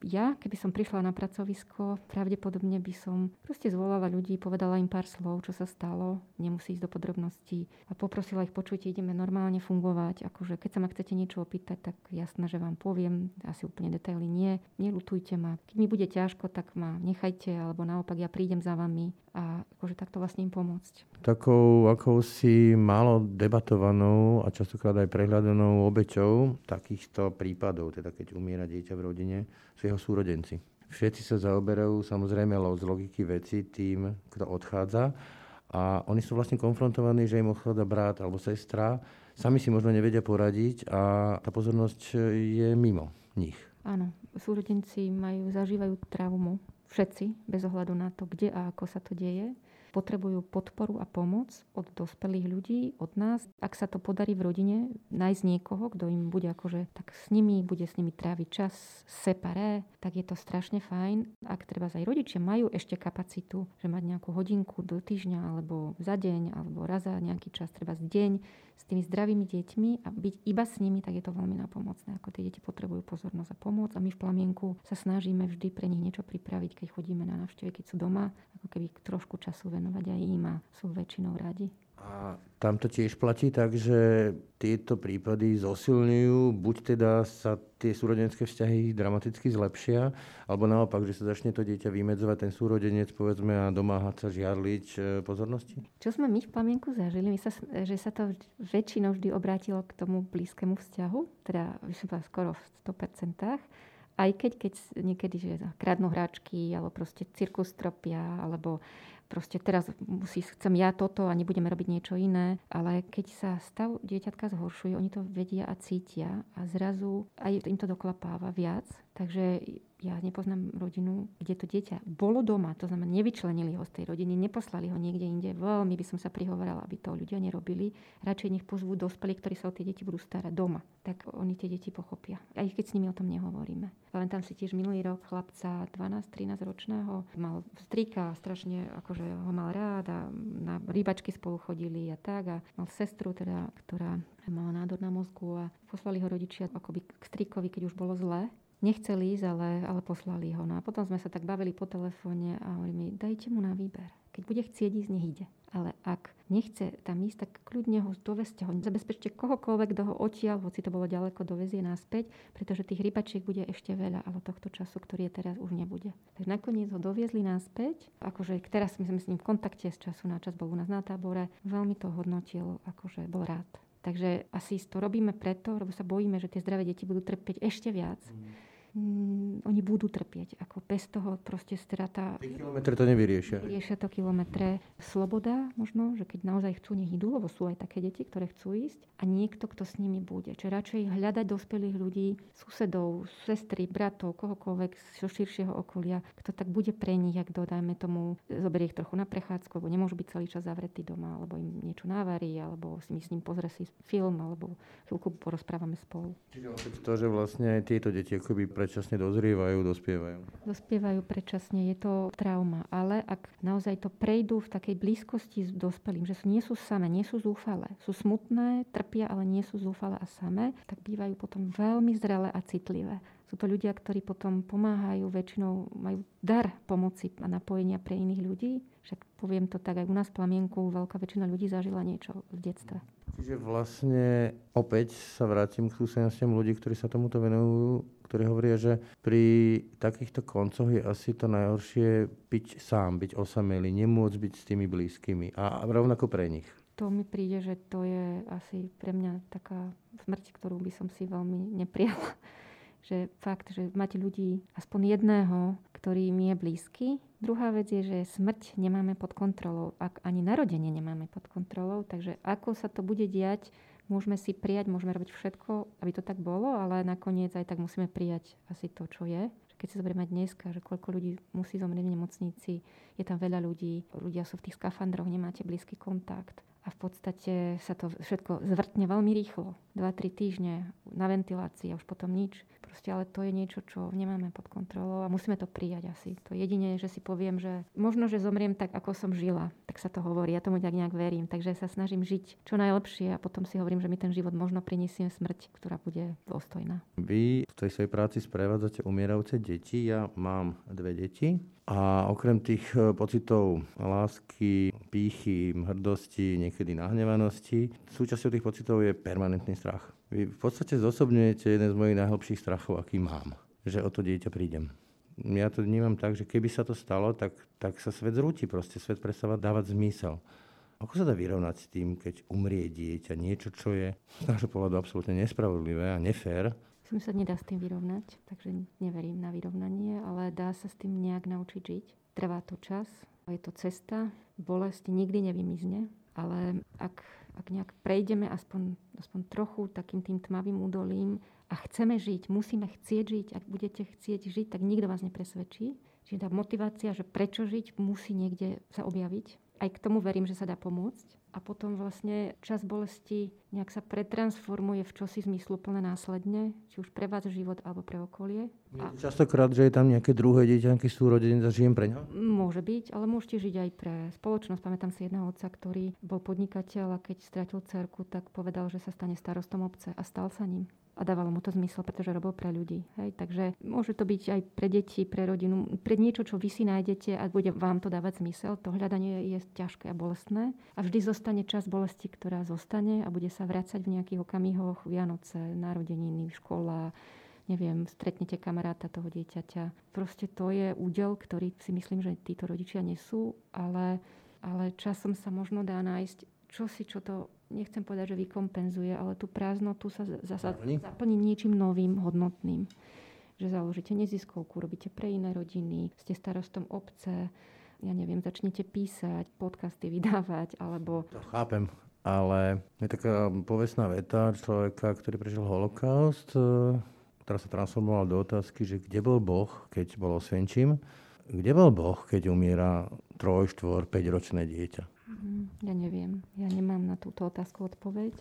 ja, keby som prišla na pracovisko, pravdepodobne by som proste zvolala ľudí, povedala im pár slov, čo sa stalo, nemusí ísť do podrobností a poprosila ich, počujte, ideme normálne fungovať, akože keď sa ma chcete niečo opýtať, tak jasné, že vám poviem, asi úplne detaily nie, nelutujte ma. Keď mi bude ťažko, tak ma nechajte, alebo naopak ja prídem za vami a akože takto vlastne im pomôcť. Takou akousi málo debatovanou a častokrát aj prehľadanou obeťou takýchto prípadov, teda keď umiera dieťa v rodine, sú jeho súrodenci. Všetci sa zaoberajú samozrejme z logiky veci tým, kto odchádza a oni sú vlastne konfrontovaní, že im odchádza brat alebo sestra, sami si možno nevedia poradiť a tá pozornosť je mimo nich. Áno, súrodenci majú, zažívajú traumu všetci, bez ohľadu na to, kde a ako sa to deje potrebujú podporu a pomoc od dospelých ľudí, od nás. Ak sa to podarí v rodine, nájsť niekoho, kto im bude akože tak s nimi, bude s nimi tráviť čas separé, tak je to strašne fajn. Ak treba aj rodičia majú ešte kapacitu, že mať nejakú hodinku do týždňa alebo za deň alebo raz za nejaký čas, treba z deň s tými zdravými deťmi a byť iba s nimi, tak je to veľmi napomocné. Ako tie deti potrebujú pozornosť a pomoc a my v plamienku sa snažíme vždy pre nich niečo pripraviť, keď chodíme na návštevy, keď sú doma, ako keby trošku času venovať aj im a sú väčšinou radi. A tam to tiež platí tak, že tieto prípady zosilňujú, buď teda sa tie súrodenské vzťahy dramaticky zlepšia, alebo naopak, že sa začne to dieťa vymedzovať, ten súrodenec, povedzme, a domáhať sa žiarliť e, pozornosti? Čo sme my v plamienku zažili, my sa, že sa to väčšinou vždy obrátilo k tomu blízkemu vzťahu, teda by skoro v 100%, aj keď, keď niekedy, že kradnú hráčky, alebo proste cirkus tropia, alebo proste teraz musí, chcem ja toto a nebudeme robiť niečo iné. Ale keď sa stav dieťatka zhoršuje, oni to vedia a cítia a zrazu aj im to doklapáva viac. Takže ja nepoznám rodinu, kde to dieťa bolo doma, to znamená, nevyčlenili ho z tej rodiny, neposlali ho niekde inde. Veľmi by som sa prihovorala, aby to ľudia nerobili. Radšej nech pozvú dospelí, ktorí sa o tie deti budú starať doma. Tak oni tie deti pochopia. Aj keď s nimi o tom nehovoríme. Pamätám si tiež minulý rok chlapca 12-13 ročného, mal strika, strašne akože ho mal rád a na rybačky spolu chodili a tak a mal sestru teda, ktorá mala nádor na mozgu a poslali ho rodičia akoby k strikovi, keď už bolo zle nechcel ísť, ale, ale poslali ho. No a potom sme sa tak bavili po telefóne a hovorí mi, dajte mu na výber. Keď bude chcieť ísť, nech ide. Ale ak nechce tam ísť, tak kľudne ho doveste ho. Zabezpečte kohokoľvek, kto ho odtiaľ, hoci to bolo ďaleko, dovezie naspäť, pretože tých rybačiek bude ešte veľa, ale tohto času, ktorý je teraz, už nebude. Takže nakoniec ho doviezli naspäť. Akože teraz my sme s ním v kontakte z času na čas, bol u nás na tábore. Veľmi to hodnotil, akože bol rád. Takže asi to robíme preto, lebo sa bojíme, že tie zdravé deti budú trpieť ešte viac. Mm mm, oni budú trpieť. Ako bez toho proste strata... Kilometre to nevyriešia. Vyriešia to kilometre. Sloboda možno, že keď naozaj chcú, nech idú, lebo sú aj také deti, ktoré chcú ísť a niekto, kto s nimi bude. Čiže radšej hľadať dospelých ľudí, susedov, sestry, bratov, kohokoľvek zo širšieho okolia, kto tak bude pre nich, ak dodajme tomu, zoberie ich trochu na prechádzku, lebo nemôžu byť celý čas zavretí doma, alebo im niečo návarí, alebo si my s ním pozrie si film, alebo chvíľku porozprávame spolu. Čiže to, že vlastne aj tieto deti akoby predčasne dozrievajú, dospievajú. Dospievajú predčasne, je to trauma. Ale ak naozaj to prejdú v takej blízkosti s dospelým, že nie sú samé, nie sú zúfale, sú smutné, trpia, ale nie sú zúfale a samé, tak bývajú potom veľmi zrelé a citlivé. Sú to ľudia, ktorí potom pomáhajú, väčšinou majú dar pomoci a napojenia pre iných ľudí. Však poviem to tak, aj u nás v Plamienku veľká väčšina ľudí zažila niečo v detstve. Čiže vlastne opäť sa vrátim k skúsenostiam ľudí, ktorí sa tomuto venujú, ktorí hovoria, že pri takýchto koncoch je asi to najhoršie byť sám, byť osamelý, nemôcť byť s tými blízkymi a rovnako pre nich. To mi príde, že to je asi pre mňa taká smrť, ktorú by som si veľmi neprijala. Že fakt, že máte ľudí, aspoň jedného, ktorý mi je blízky, Druhá vec je, že smrť nemáme pod kontrolou, ak ani narodenie nemáme pod kontrolou, takže ako sa to bude diať, môžeme si prijať, môžeme robiť všetko, aby to tak bolo, ale nakoniec aj tak musíme prijať asi to, čo je. Keď si zoberieme dneska, že koľko ľudí musí zomrieť v nemocnici, je tam veľa ľudí, ľudia sú v tých skafandroch, nemáte blízky kontakt a v podstate sa to všetko zvrtne veľmi rýchlo. 2-3 týždne na ventilácii a už potom nič. Proste, ale to je niečo, čo nemáme pod kontrolou a musíme to prijať asi. To jedine, že si poviem, že možno, že zomriem tak, ako som žila. Tak sa to hovorí. Ja tomu tak nejak verím. Takže sa snažím žiť čo najlepšie a potom si hovorím, že mi ten život možno priniesie smrť, ktorá bude dôstojná. Vy v tej svojej práci sprevádzate umierajúce deti. Ja mám dve deti. A okrem tých e, pocitov lásky, pýchy, hrdosti, niekedy nahnevanosti, súčasťou tých pocitov je permanentný strach. Vy v podstate zosobňujete jeden z mojich najhlbších strachov, aký mám. Že o to dieťa prídem. Ja to vnímam tak, že keby sa to stalo, tak, tak sa svet zrúti. Proste svet prestáva dávať zmysel. Ako sa dá vyrovnať s tým, keď umrie dieťa? Niečo, čo je z nášho pohľadu absolútne nespravodlivé a nefér. Myslím, sa nedá s tým vyrovnať, takže neverím na vyrovnanie, ale dá sa s tým nejak naučiť žiť. Trvá to čas, je to cesta, bolesť nikdy nevymizne, ale ak ak nejak prejdeme aspoň, aspoň trochu takým tým tmavým údolím a chceme žiť, musíme chcieť žiť, ak budete chcieť žiť, tak nikto vás nepresvedčí. Čiže tá motivácia, že prečo žiť, musí niekde sa objaviť. Aj k tomu verím, že sa dá pomôcť a potom vlastne čas bolesti nejak sa pretransformuje v čosi zmysluplné následne, či už pre vás život alebo pre okolie. A... Častokrát, že je tam nejaké druhé dieťa, nejaký súrodenec a žijem pre ňa? Môže byť, ale môžete žiť aj pre spoločnosť. Pamätám si jedného otca, ktorý bol podnikateľ a keď stratil cerku, tak povedal, že sa stane starostom obce a stal sa ním a dávalo mu to zmysel, pretože robil pre ľudí. Hej? Takže môže to byť aj pre deti, pre rodinu, pre niečo, čo vy si nájdete a bude vám to dávať zmysel. To hľadanie je ťažké a bolestné a vždy zostane čas bolesti, ktorá zostane a bude sa vrácať v nejakých okamihoch Vianoce, narodeniny, škola, neviem, stretnete kamaráta toho dieťaťa. Proste to je údel, ktorý si myslím, že títo rodičia nesú, ale, ale časom sa možno dá nájsť čosi, čo to nechcem povedať, že vykompenzuje, ale tú prázdnotu sa zasa zaplní niečím novým, hodnotným. Že založíte neziskovku, robíte pre iné rodiny, ste starostom obce, ja neviem, začnete písať, podcasty vydávať, alebo... To chápem, ale je taká povestná veta človeka, ktorý prežil holokaust, e, ktorá sa transformovala do otázky, že kde bol Boh, keď bol Osvenčím, kde bol Boh, keď umiera troj, štvor, 5 ročné dieťa? Mhm, ja neviem. Ja nemám na túto otázku odpoveď.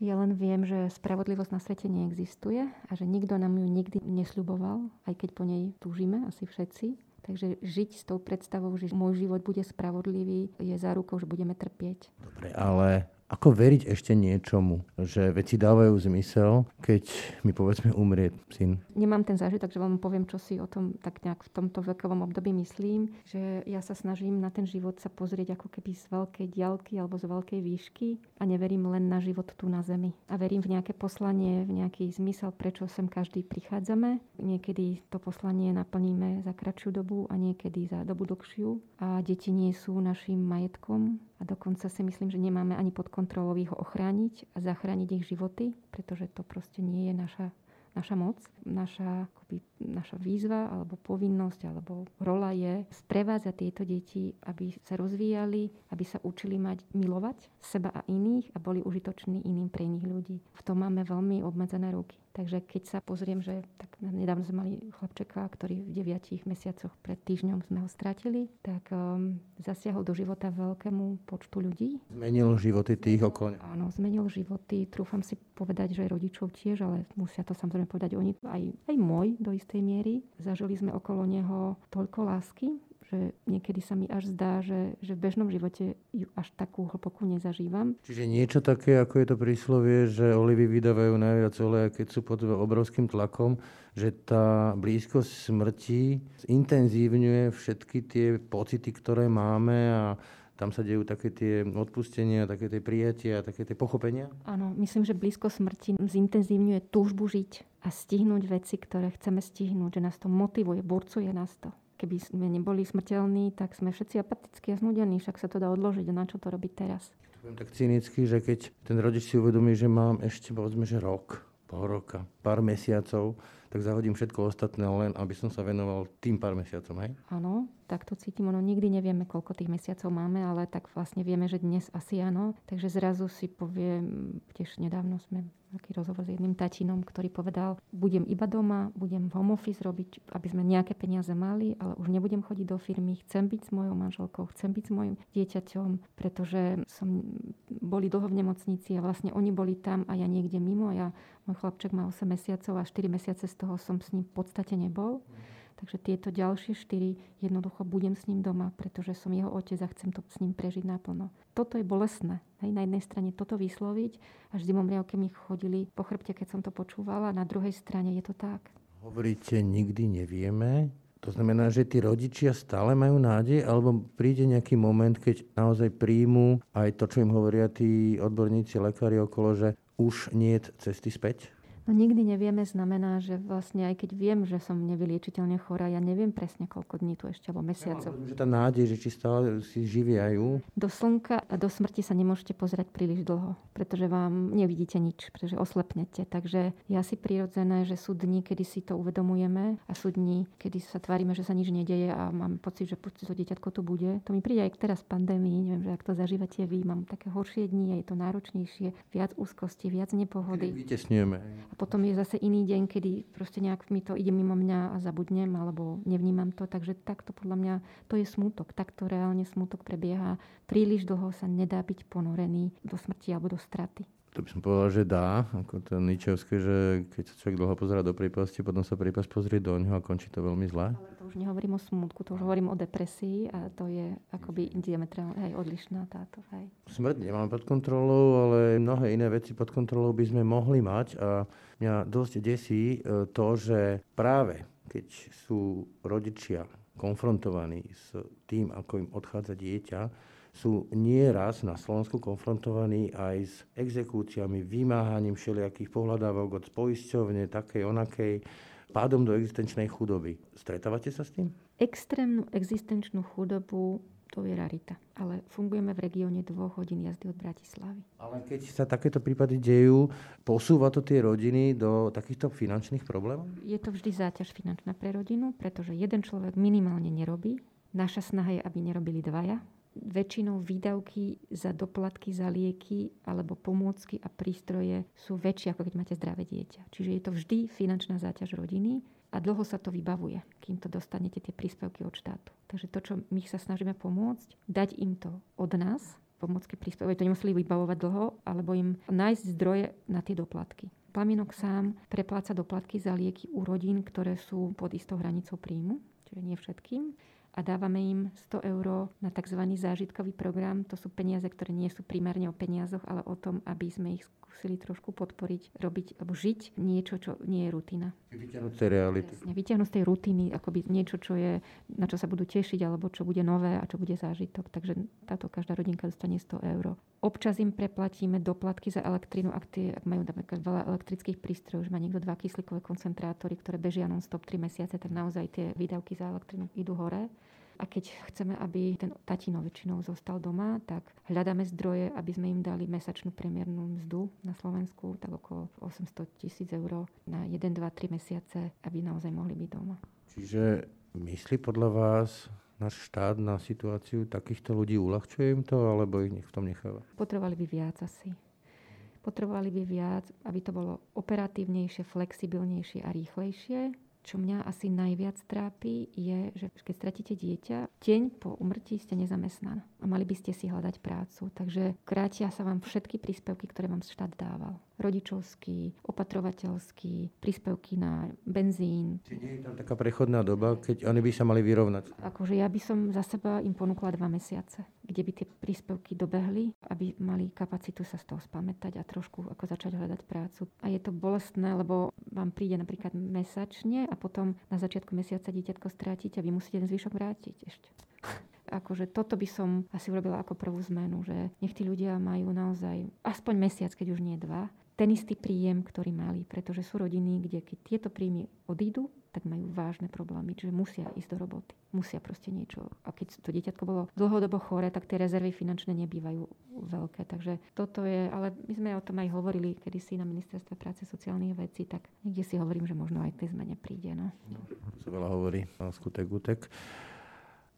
Ja len viem, že spravodlivosť na svete neexistuje a že nikto nám ju nikdy nesľuboval, aj keď po nej túžime, asi všetci. Takže žiť s tou predstavou, že môj život bude spravodlivý, je zárukou, že budeme trpieť. Dobre, ale ako veriť ešte niečomu, že veci dávajú zmysel, keď mi povedzme umrie syn? Nemám ten zážitok, že vám poviem, čo si o tom tak nejak v tomto vekovom období myslím, že ja sa snažím na ten život sa pozrieť ako keby z veľkej diaľky alebo z veľkej výšky a neverím len na život tu na zemi. A verím v nejaké poslanie, v nejaký zmysel, prečo sem každý prichádzame. Niekedy to poslanie naplníme za kratšiu dobu a niekedy za dobu dlhšiu. A deti nie sú našim majetkom, a dokonca si myslím, že nemáme ani pod kontrolou ich ochrániť a zachrániť ich životy, pretože to proste nie je naša, naša moc. Naša, akoby, naša výzva alebo povinnosť alebo rola je sprevádzať tieto deti, aby sa rozvíjali, aby sa učili mať milovať seba a iných a boli užitoční iným pre iných ľudí. V tom máme veľmi obmedzené ruky. Takže keď sa pozriem, že tak nedávno sme mali chlapčeka, ktorý v deviatich mesiacoch pred týždňom sme ho stratili, tak um, zasiahol do života veľkému počtu ľudí. Zmenil životy tých okolo. Áno, zmenil životy. Trúfam si povedať, že rodičov tiež, ale musia to samozrejme povedať oni, aj, aj môj do istej miery. Zažili sme okolo neho toľko lásky, že niekedy sa mi až zdá, že, že v bežnom živote ju až takú hlbokú nezažívam. Čiže niečo také, ako je to príslovie, že olivy vydávajú najviac oleja, keď sú pod obrovským tlakom, že tá blízkosť smrti intenzívňuje všetky tie pocity, ktoré máme a tam sa dejú také tie odpustenia, také tie prijatia, také tie pochopenia? Áno, myslím, že blízko smrti zintenzívňuje túžbu žiť a stihnúť veci, ktoré chceme stihnúť, že nás to motivuje, burcuje nás to keby sme neboli smrteľní, tak sme všetci apatickí a znudení, však sa to dá odložiť. Na čo to robiť teraz? Poviem tak cynicky, že keď ten rodič si uvedomí, že mám ešte povedzme, že rok, pol roka, pár mesiacov, tak zahodím všetko ostatné len, aby som sa venoval tým pár mesiacom, hej? Áno, tak to cítim. Ono nikdy nevieme, koľko tých mesiacov máme, ale tak vlastne vieme, že dnes asi áno. Takže zrazu si poviem, tiež nedávno sme taký rozhovor s jedným tatinom, ktorý povedal, budem iba doma, budem home office robiť, aby sme nejaké peniaze mali, ale už nebudem chodiť do firmy, chcem byť s mojou manželkou, chcem byť s mojim dieťaťom, pretože som boli dlho v nemocnici a vlastne oni boli tam a ja niekde mimo ja, môj chlapček má 8 mesiacov a 4 mesiace toho som s ním v podstate nebol. Takže tieto ďalšie štyri jednoducho budem s ním doma, pretože som jeho otec a chcem to s ním prežiť naplno. Toto je bolestné. Hej, na jednej strane toto vysloviť, až zimom riavke mi chodili po chrbte, keď som to počúvala, na druhej strane je to tak. Hovoríte, nikdy nevieme. To znamená, že tí rodičia stále majú nádej, alebo príde nejaký moment, keď naozaj príjmu aj to, čo im hovoria tí odborníci, lekári okolo, že už nie je cesty späť? No nikdy nevieme znamená, že vlastne aj keď viem, že som nevyliečiteľne chorá, ja neviem presne koľko dní tu ešte, alebo mesiacov. Ja, že tá nádej, že či stále si živiajú. Do slnka a do smrti sa nemôžete pozerať príliš dlho, pretože vám nevidíte nič, pretože oslepnete. Takže je asi prirodzené, že sú dni, kedy si to uvedomujeme a sú dni, kedy sa tvárime, že sa nič nedeje a mám pocit, že to dieťatko tu bude. To mi príde aj teraz v pandémii, neviem, že ak to zažívate vy, mám také horšie dni, je to náročnejšie, viac úzkosti, viac nepohody. Vytesňujeme. Potom je zase iný deň, kedy proste nejak mi to ide mimo mňa a zabudnem alebo nevnímam to. Takže takto podľa mňa to je smútok. Takto reálne smútok prebieha. Príliš dlho sa nedá byť ponorený do smrti alebo do straty. To by som povedal, že dá, ako to Ničevské, že keď sa človek dlho pozera do prípasti, potom sa prípas pozrie do ňoho a končí to veľmi zle. Ale to už nehovorím o smutku, to už hovorím o depresii a to je akoby diametrálne aj odlišná táto. Hej. Smrť nemáme pod kontrolou, ale mnohé iné veci pod kontrolou by sme mohli mať a mňa dosť desí e, to, že práve keď sú rodičia konfrontovaní s tým, ako im odchádza dieťa, sú nieraz na Slovensku konfrontovaní aj s exekúciami, vymáhaním všelijakých pohľadávok od poisťovne, takej, onakej, pádom do existenčnej chudoby. Stretávate sa s tým? Extrémnu existenčnú chudobu to je rarita. Ale fungujeme v regióne dvoch hodín jazdy od Bratislavy. Ale keď sa takéto prípady dejú, posúva to tie rodiny do takýchto finančných problémov? Je to vždy záťaž finančná pre rodinu, pretože jeden človek minimálne nerobí. Naša snaha je, aby nerobili dvaja väčšinou výdavky za doplatky za lieky alebo pomôcky a prístroje sú väčšie, ako keď máte zdravé dieťa. Čiže je to vždy finančná záťaž rodiny a dlho sa to vybavuje, kým to dostanete tie príspevky od štátu. Takže to, čo my sa snažíme pomôcť, dať im to od nás, pomôcky príspevky, to nemuseli vybavovať dlho, alebo im nájsť zdroje na tie doplatky. Plamienok sám prepláca doplatky za lieky u rodín, ktoré sú pod istou hranicou príjmu, čiže nie všetkým a dávame im 100 eur na tzv. zážitkový program. To sú peniaze, ktoré nie sú primárne o peniazoch, ale o tom, aby sme ich skúsili trošku podporiť, robiť alebo žiť niečo, čo nie je rutina. Vyťahnuť z tej reality. Jasne, vyťahnuť z tej rutiny, akoby niečo, čo je, na čo sa budú tešiť, alebo čo bude nové a čo bude zážitok. Takže táto každá rodinka dostane 100 eur. Občas im preplatíme doplatky za elektrínu, ak, tie, ak majú napríklad veľa elektrických prístrojov, že má niekto dva kyslíkové koncentrátory, ktoré bežia non-stop 3 mesiace, tak naozaj tie výdavky za elektrínu idú hore. A keď chceme, aby ten tatino väčšinou zostal doma, tak hľadáme zdroje, aby sme im dali mesačnú premiernú mzdu na Slovensku, tak okolo 800 tisíc eur na 1, 2, 3 mesiace, aby naozaj mohli byť doma. Čiže myslí podľa vás náš štát na situáciu takýchto ľudí, uľahčuje im to, alebo ich v tom necháva? Potrebovali by viac asi. Potrebovali by viac, aby to bolo operatívnejšie, flexibilnejšie a rýchlejšie čo mňa asi najviac trápi, je, že keď stratíte dieťa, deň po umrtí ste nezamestnaná a mali by ste si hľadať prácu. Takže krátia sa vám všetky príspevky, ktoré vám štát dával rodičovský, opatrovateľský, príspevky na benzín. Či nie je tam taká prechodná doba, keď oni by sa mali vyrovnať? Akože ja by som za seba im ponúkla dva mesiace, kde by tie príspevky dobehli, aby mali kapacitu sa z toho spamätať a trošku ako začať hľadať prácu. A je to bolestné, lebo vám príde napríklad mesačne a potom na začiatku mesiaca dieťatko strátite a vy musíte ten zvyšok vrátiť ešte *laughs* akože toto by som asi urobila ako prvú zmenu, že nech tí ľudia majú naozaj aspoň mesiac, keď už nie dva, ten istý príjem, ktorý mali. Pretože sú rodiny, kde keď tieto príjmy odídu, tak majú vážne problémy, čiže musia ísť do roboty. Musia proste niečo. A keď to dieťatko bolo dlhodobo chore, tak tie rezervy finančné nebývajú veľké. Takže toto je, ale my sme o tom aj hovorili kedysi na ministerstve práce sociálnych vecí, tak niekde si hovorím, že možno aj k tej zmene príde. No. no sa veľa hovorí, skutek, utek.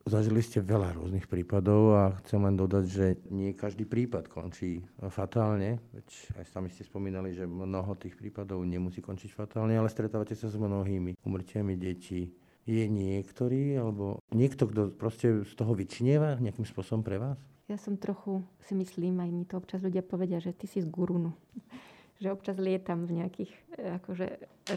Zažili ste veľa rôznych prípadov a chcem len dodať, že nie každý prípad končí fatálne. Veď aj sami ste spomínali, že mnoho tých prípadov nemusí končiť fatálne, ale stretávate sa s mnohými umrtiami detí. Je niektorý, alebo niekto, kto proste z toho vyčnieva nejakým spôsobom pre vás? Ja som trochu, si myslím, aj mi to občas ľudia povedia, že ty si z gurunu *laughs* že občas lietam v nejakých e, akože,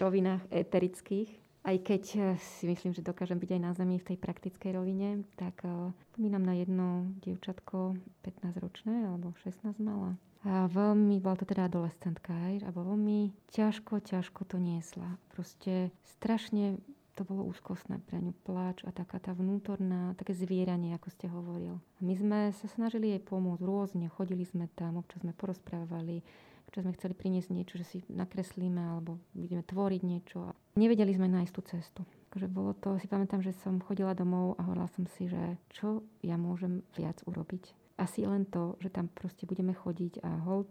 rovinách eterických. Aj keď e, si myslím, že dokážem byť aj na zemi v tej praktickej rovine, tak spomínam na jedno dievčatko 15-ročné, alebo 16 mala. A veľmi, bola to teda adolescentka, aj, a veľmi ťažko, ťažko to niesla. Proste strašne to bolo úzkostné pre ňu, pláč a taká tá vnútorná, také zvieranie, ako ste hovoril. A my sme sa snažili jej pomôcť rôzne, chodili sme tam, občas sme porozprávali, občas sme chceli priniesť niečo, že si nakreslíme alebo budeme tvoriť niečo. A nevedeli sme nájsť tú cestu. Takže bolo to, si pamätám, že som chodila domov a hovorila som si, že čo ja môžem viac urobiť. Asi len to, že tam proste budeme chodiť a hold,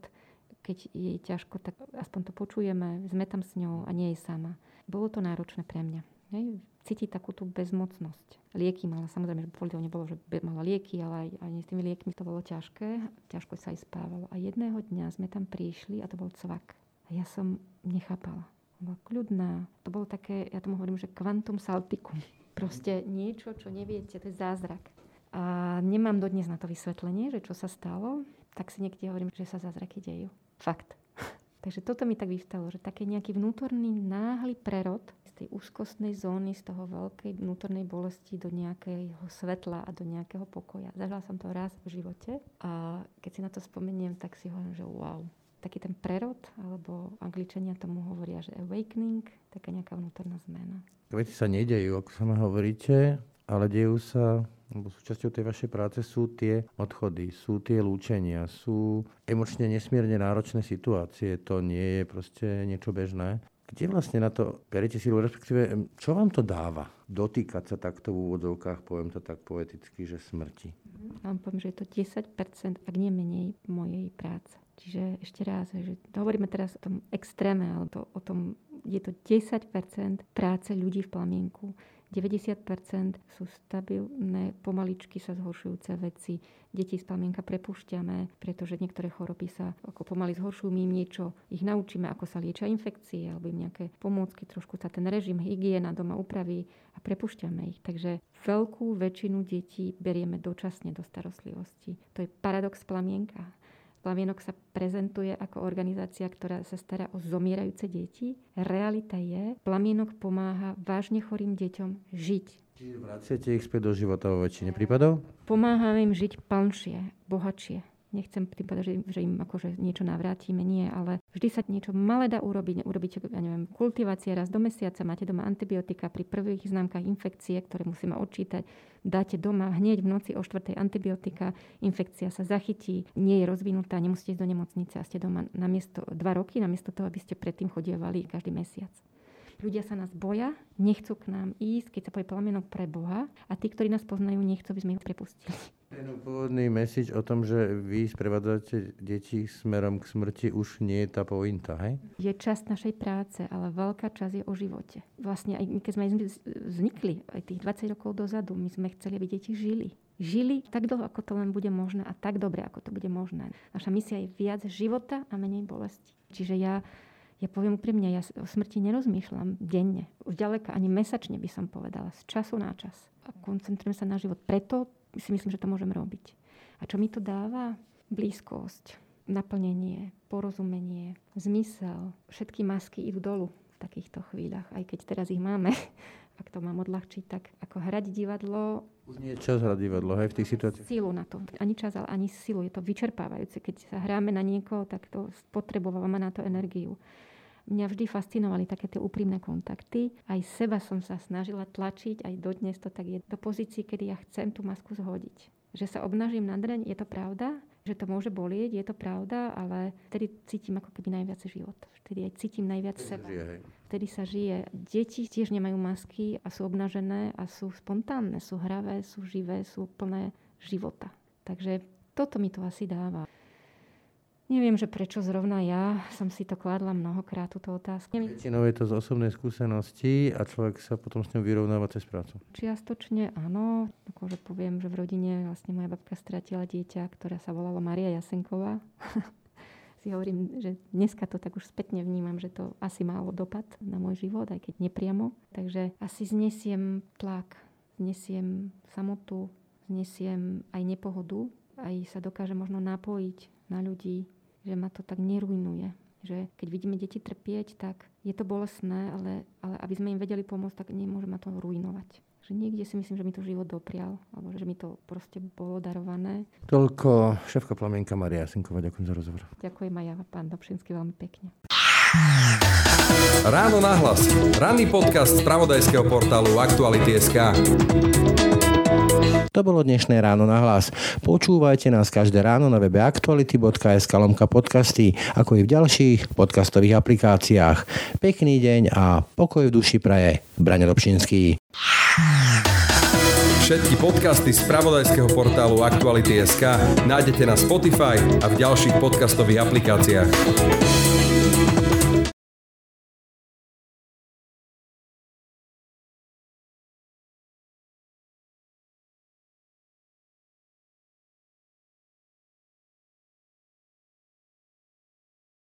keď je ťažko, tak aspoň to počujeme, sme tam s ňou a nie je sama. Bolo to náročné pre mňa. Hej, cítiť takú tú bezmocnosť. Lieky mala, samozrejme, že to nebolo, že mala lieky, ale aj, aj s tými liekmi to bolo ťažké. Ťažko sa aj spávalo. A jedného dňa sme tam prišli a to bol cvak. A ja som nechápala. Bola kľudná. To bolo také, ja tomu hovorím, že kvantum salticum. Proste niečo, čo neviete, to je zázrak. A nemám dodnes na to vysvetlenie, že čo sa stalo, tak si niekde hovorím, že sa zázraky dejú. Fakt. *laughs* Takže toto mi tak vyvstalo, že taký nejaký vnútorný náhly prerod tej úzkostnej zóny, z toho veľkej vnútornej bolesti do nejakého svetla a do nejakého pokoja. Zažila som to raz v živote a keď si na to spomeniem, tak si hovorím, že wow. Taký ten prerod, alebo angličania tomu hovoria, že awakening, taká nejaká vnútorná zmena. Veci sa nedejú, ako sama hovoríte, ale dejú sa, lebo súčasťou tej vašej práce sú tie odchody, sú tie lúčenia, sú emočne nesmierne náročné situácie. To nie je proste niečo bežné. Kde vlastne na to berete silu, respektíve čo vám to dáva? Dotýkať sa takto v úvodzovkách, poviem to tak poeticky, že smrti. Ja vám poviem, že je to 10%, ak nie menej, mojej práce. Čiže ešte raz, že hovoríme teraz o tom extréme, ale to, o tom, je to 10% práce ľudí v plamienku. 90% sú stabilné, pomaličky sa zhoršujúce veci. Deti z plamienka prepušťame, pretože niektoré choroby sa ako pomaly zhoršujú. My im niečo ich naučíme, ako sa liečia infekcie, alebo im nejaké pomôcky, trošku sa ten režim, hygiena doma upraví a prepušťame ich. Takže veľkú väčšinu detí berieme dočasne do starostlivosti. To je paradox plamienka. Plamienok sa prezentuje ako organizácia, ktorá sa stará o zomierajúce deti. Realita je, Plamienok pomáha vážne chorým deťom žiť. Čiže vraciate ich späť do života vo väčšine prípadov? Pomáhame im žiť plnšie, bohatšie nechcem tým povedať, že, že im akože niečo navrátime, nie, ale vždy sa niečo malé dá urobiť. Urobíte, ja neviem, kultivácie raz do mesiaca, máte doma antibiotika pri prvých známkach infekcie, ktoré musíme odčítať, dáte doma hneď v noci o štvrtej antibiotika, infekcia sa zachytí, nie je rozvinutá, nemusíte ísť do nemocnice a ste doma na miesto, dva roky, namiesto toho, aby ste predtým chodievali každý mesiac. Ľudia sa nás boja, nechcú k nám ísť, keď sa povie plamienok pre Boha a tí, ktorí nás poznajú, nechcú, aby sme ich prepustili. Ten pôvodný message o tom, že vy sprevádzate deti smerom k smrti, už nie je tá pointa, hej? Je časť našej práce, ale veľká časť je o živote. Vlastne aj keď sme vznikli, aj tých 20 rokov dozadu, my sme chceli, aby deti žili. Žili tak dlho, ako to len bude možné a tak dobre, ako to bude možné. Naša misia je viac života a menej bolesti. Čiže ja ja poviem úprimne, ja o smrti nerozmýšľam denne. Už ďaleka ani mesačne by som povedala. Z času na čas. A koncentrujem sa na život. Preto si myslím, že to môžem robiť. A čo mi to dáva? Blízkosť, naplnenie, porozumenie, zmysel. Všetky masky idú dolu v takýchto chvíľach. Aj keď teraz ich máme, *laughs* ak to mám odľahčiť, tak ako hrať divadlo... Už nie je čas hrať divadlo, hej, v tých situáciách. Silu na to. Ani čas, ale ani silu. Je to vyčerpávajúce. Keď sa hráme na niekoho, tak to spotrebovávame na to energiu. Mňa vždy fascinovali také tie úprimné kontakty. Aj seba som sa snažila tlačiť, aj dodnes to tak je, do pozícií, kedy ja chcem tú masku zhodiť. Že sa obnažím na dreň, je to pravda, že to môže bolieť, je to pravda, ale vtedy cítim ako keby najviac život. Vtedy aj cítim najviac seba. Vtedy sa žije. Deti tiež nemajú masky a sú obnažené a sú spontánne, sú hravé, sú živé, sú plné života. Takže toto mi to asi dáva. Neviem, že prečo zrovna ja som si to kladla mnohokrát túto otázku. Väčšinou je to z osobnej skúsenosti a človek sa potom s ňou vyrovnáva cez prácu. Čiastočne áno. Akože poviem, že v rodine vlastne moja babka stratila dieťa, ktorá sa volala Maria Jasenková. *laughs* si hovorím, že dneska to tak už spätne vnímam, že to asi malo dopad na môj život, aj keď nepriamo. Takže asi znesiem tlak, znesiem samotu, znesiem aj nepohodu, aj sa dokáže možno napojiť na ľudí, že ma to tak nerujnuje. že keď vidíme deti trpieť, tak je to bolestné, ale, ale aby sme im vedeli pomôcť, tak nemôžeme to ruinovať že niekde si myslím, že mi to život doprial, alebo že mi to proste bolo darované. Toľko šéfka plamienka Maria Jasinková, ďakujem za rozhovor. Ďakujem aj ja, pán Dobšinský, veľmi pekne. Ráno nahlas. Ranný podcast z pravodajského portálu Aktuality.sk. To bolo dnešné ráno na hlas. Počúvajte nás každé ráno na webe aktuality.sk lomka podcasty, ako i v ďalších podcastových aplikáciách. Pekný deň a pokoj v duši praje. Braňo Dobšinský. Všetky podcasty z pravodajského portálu Aktuality.sk nájdete na Spotify a v ďalších podcastových aplikáciách.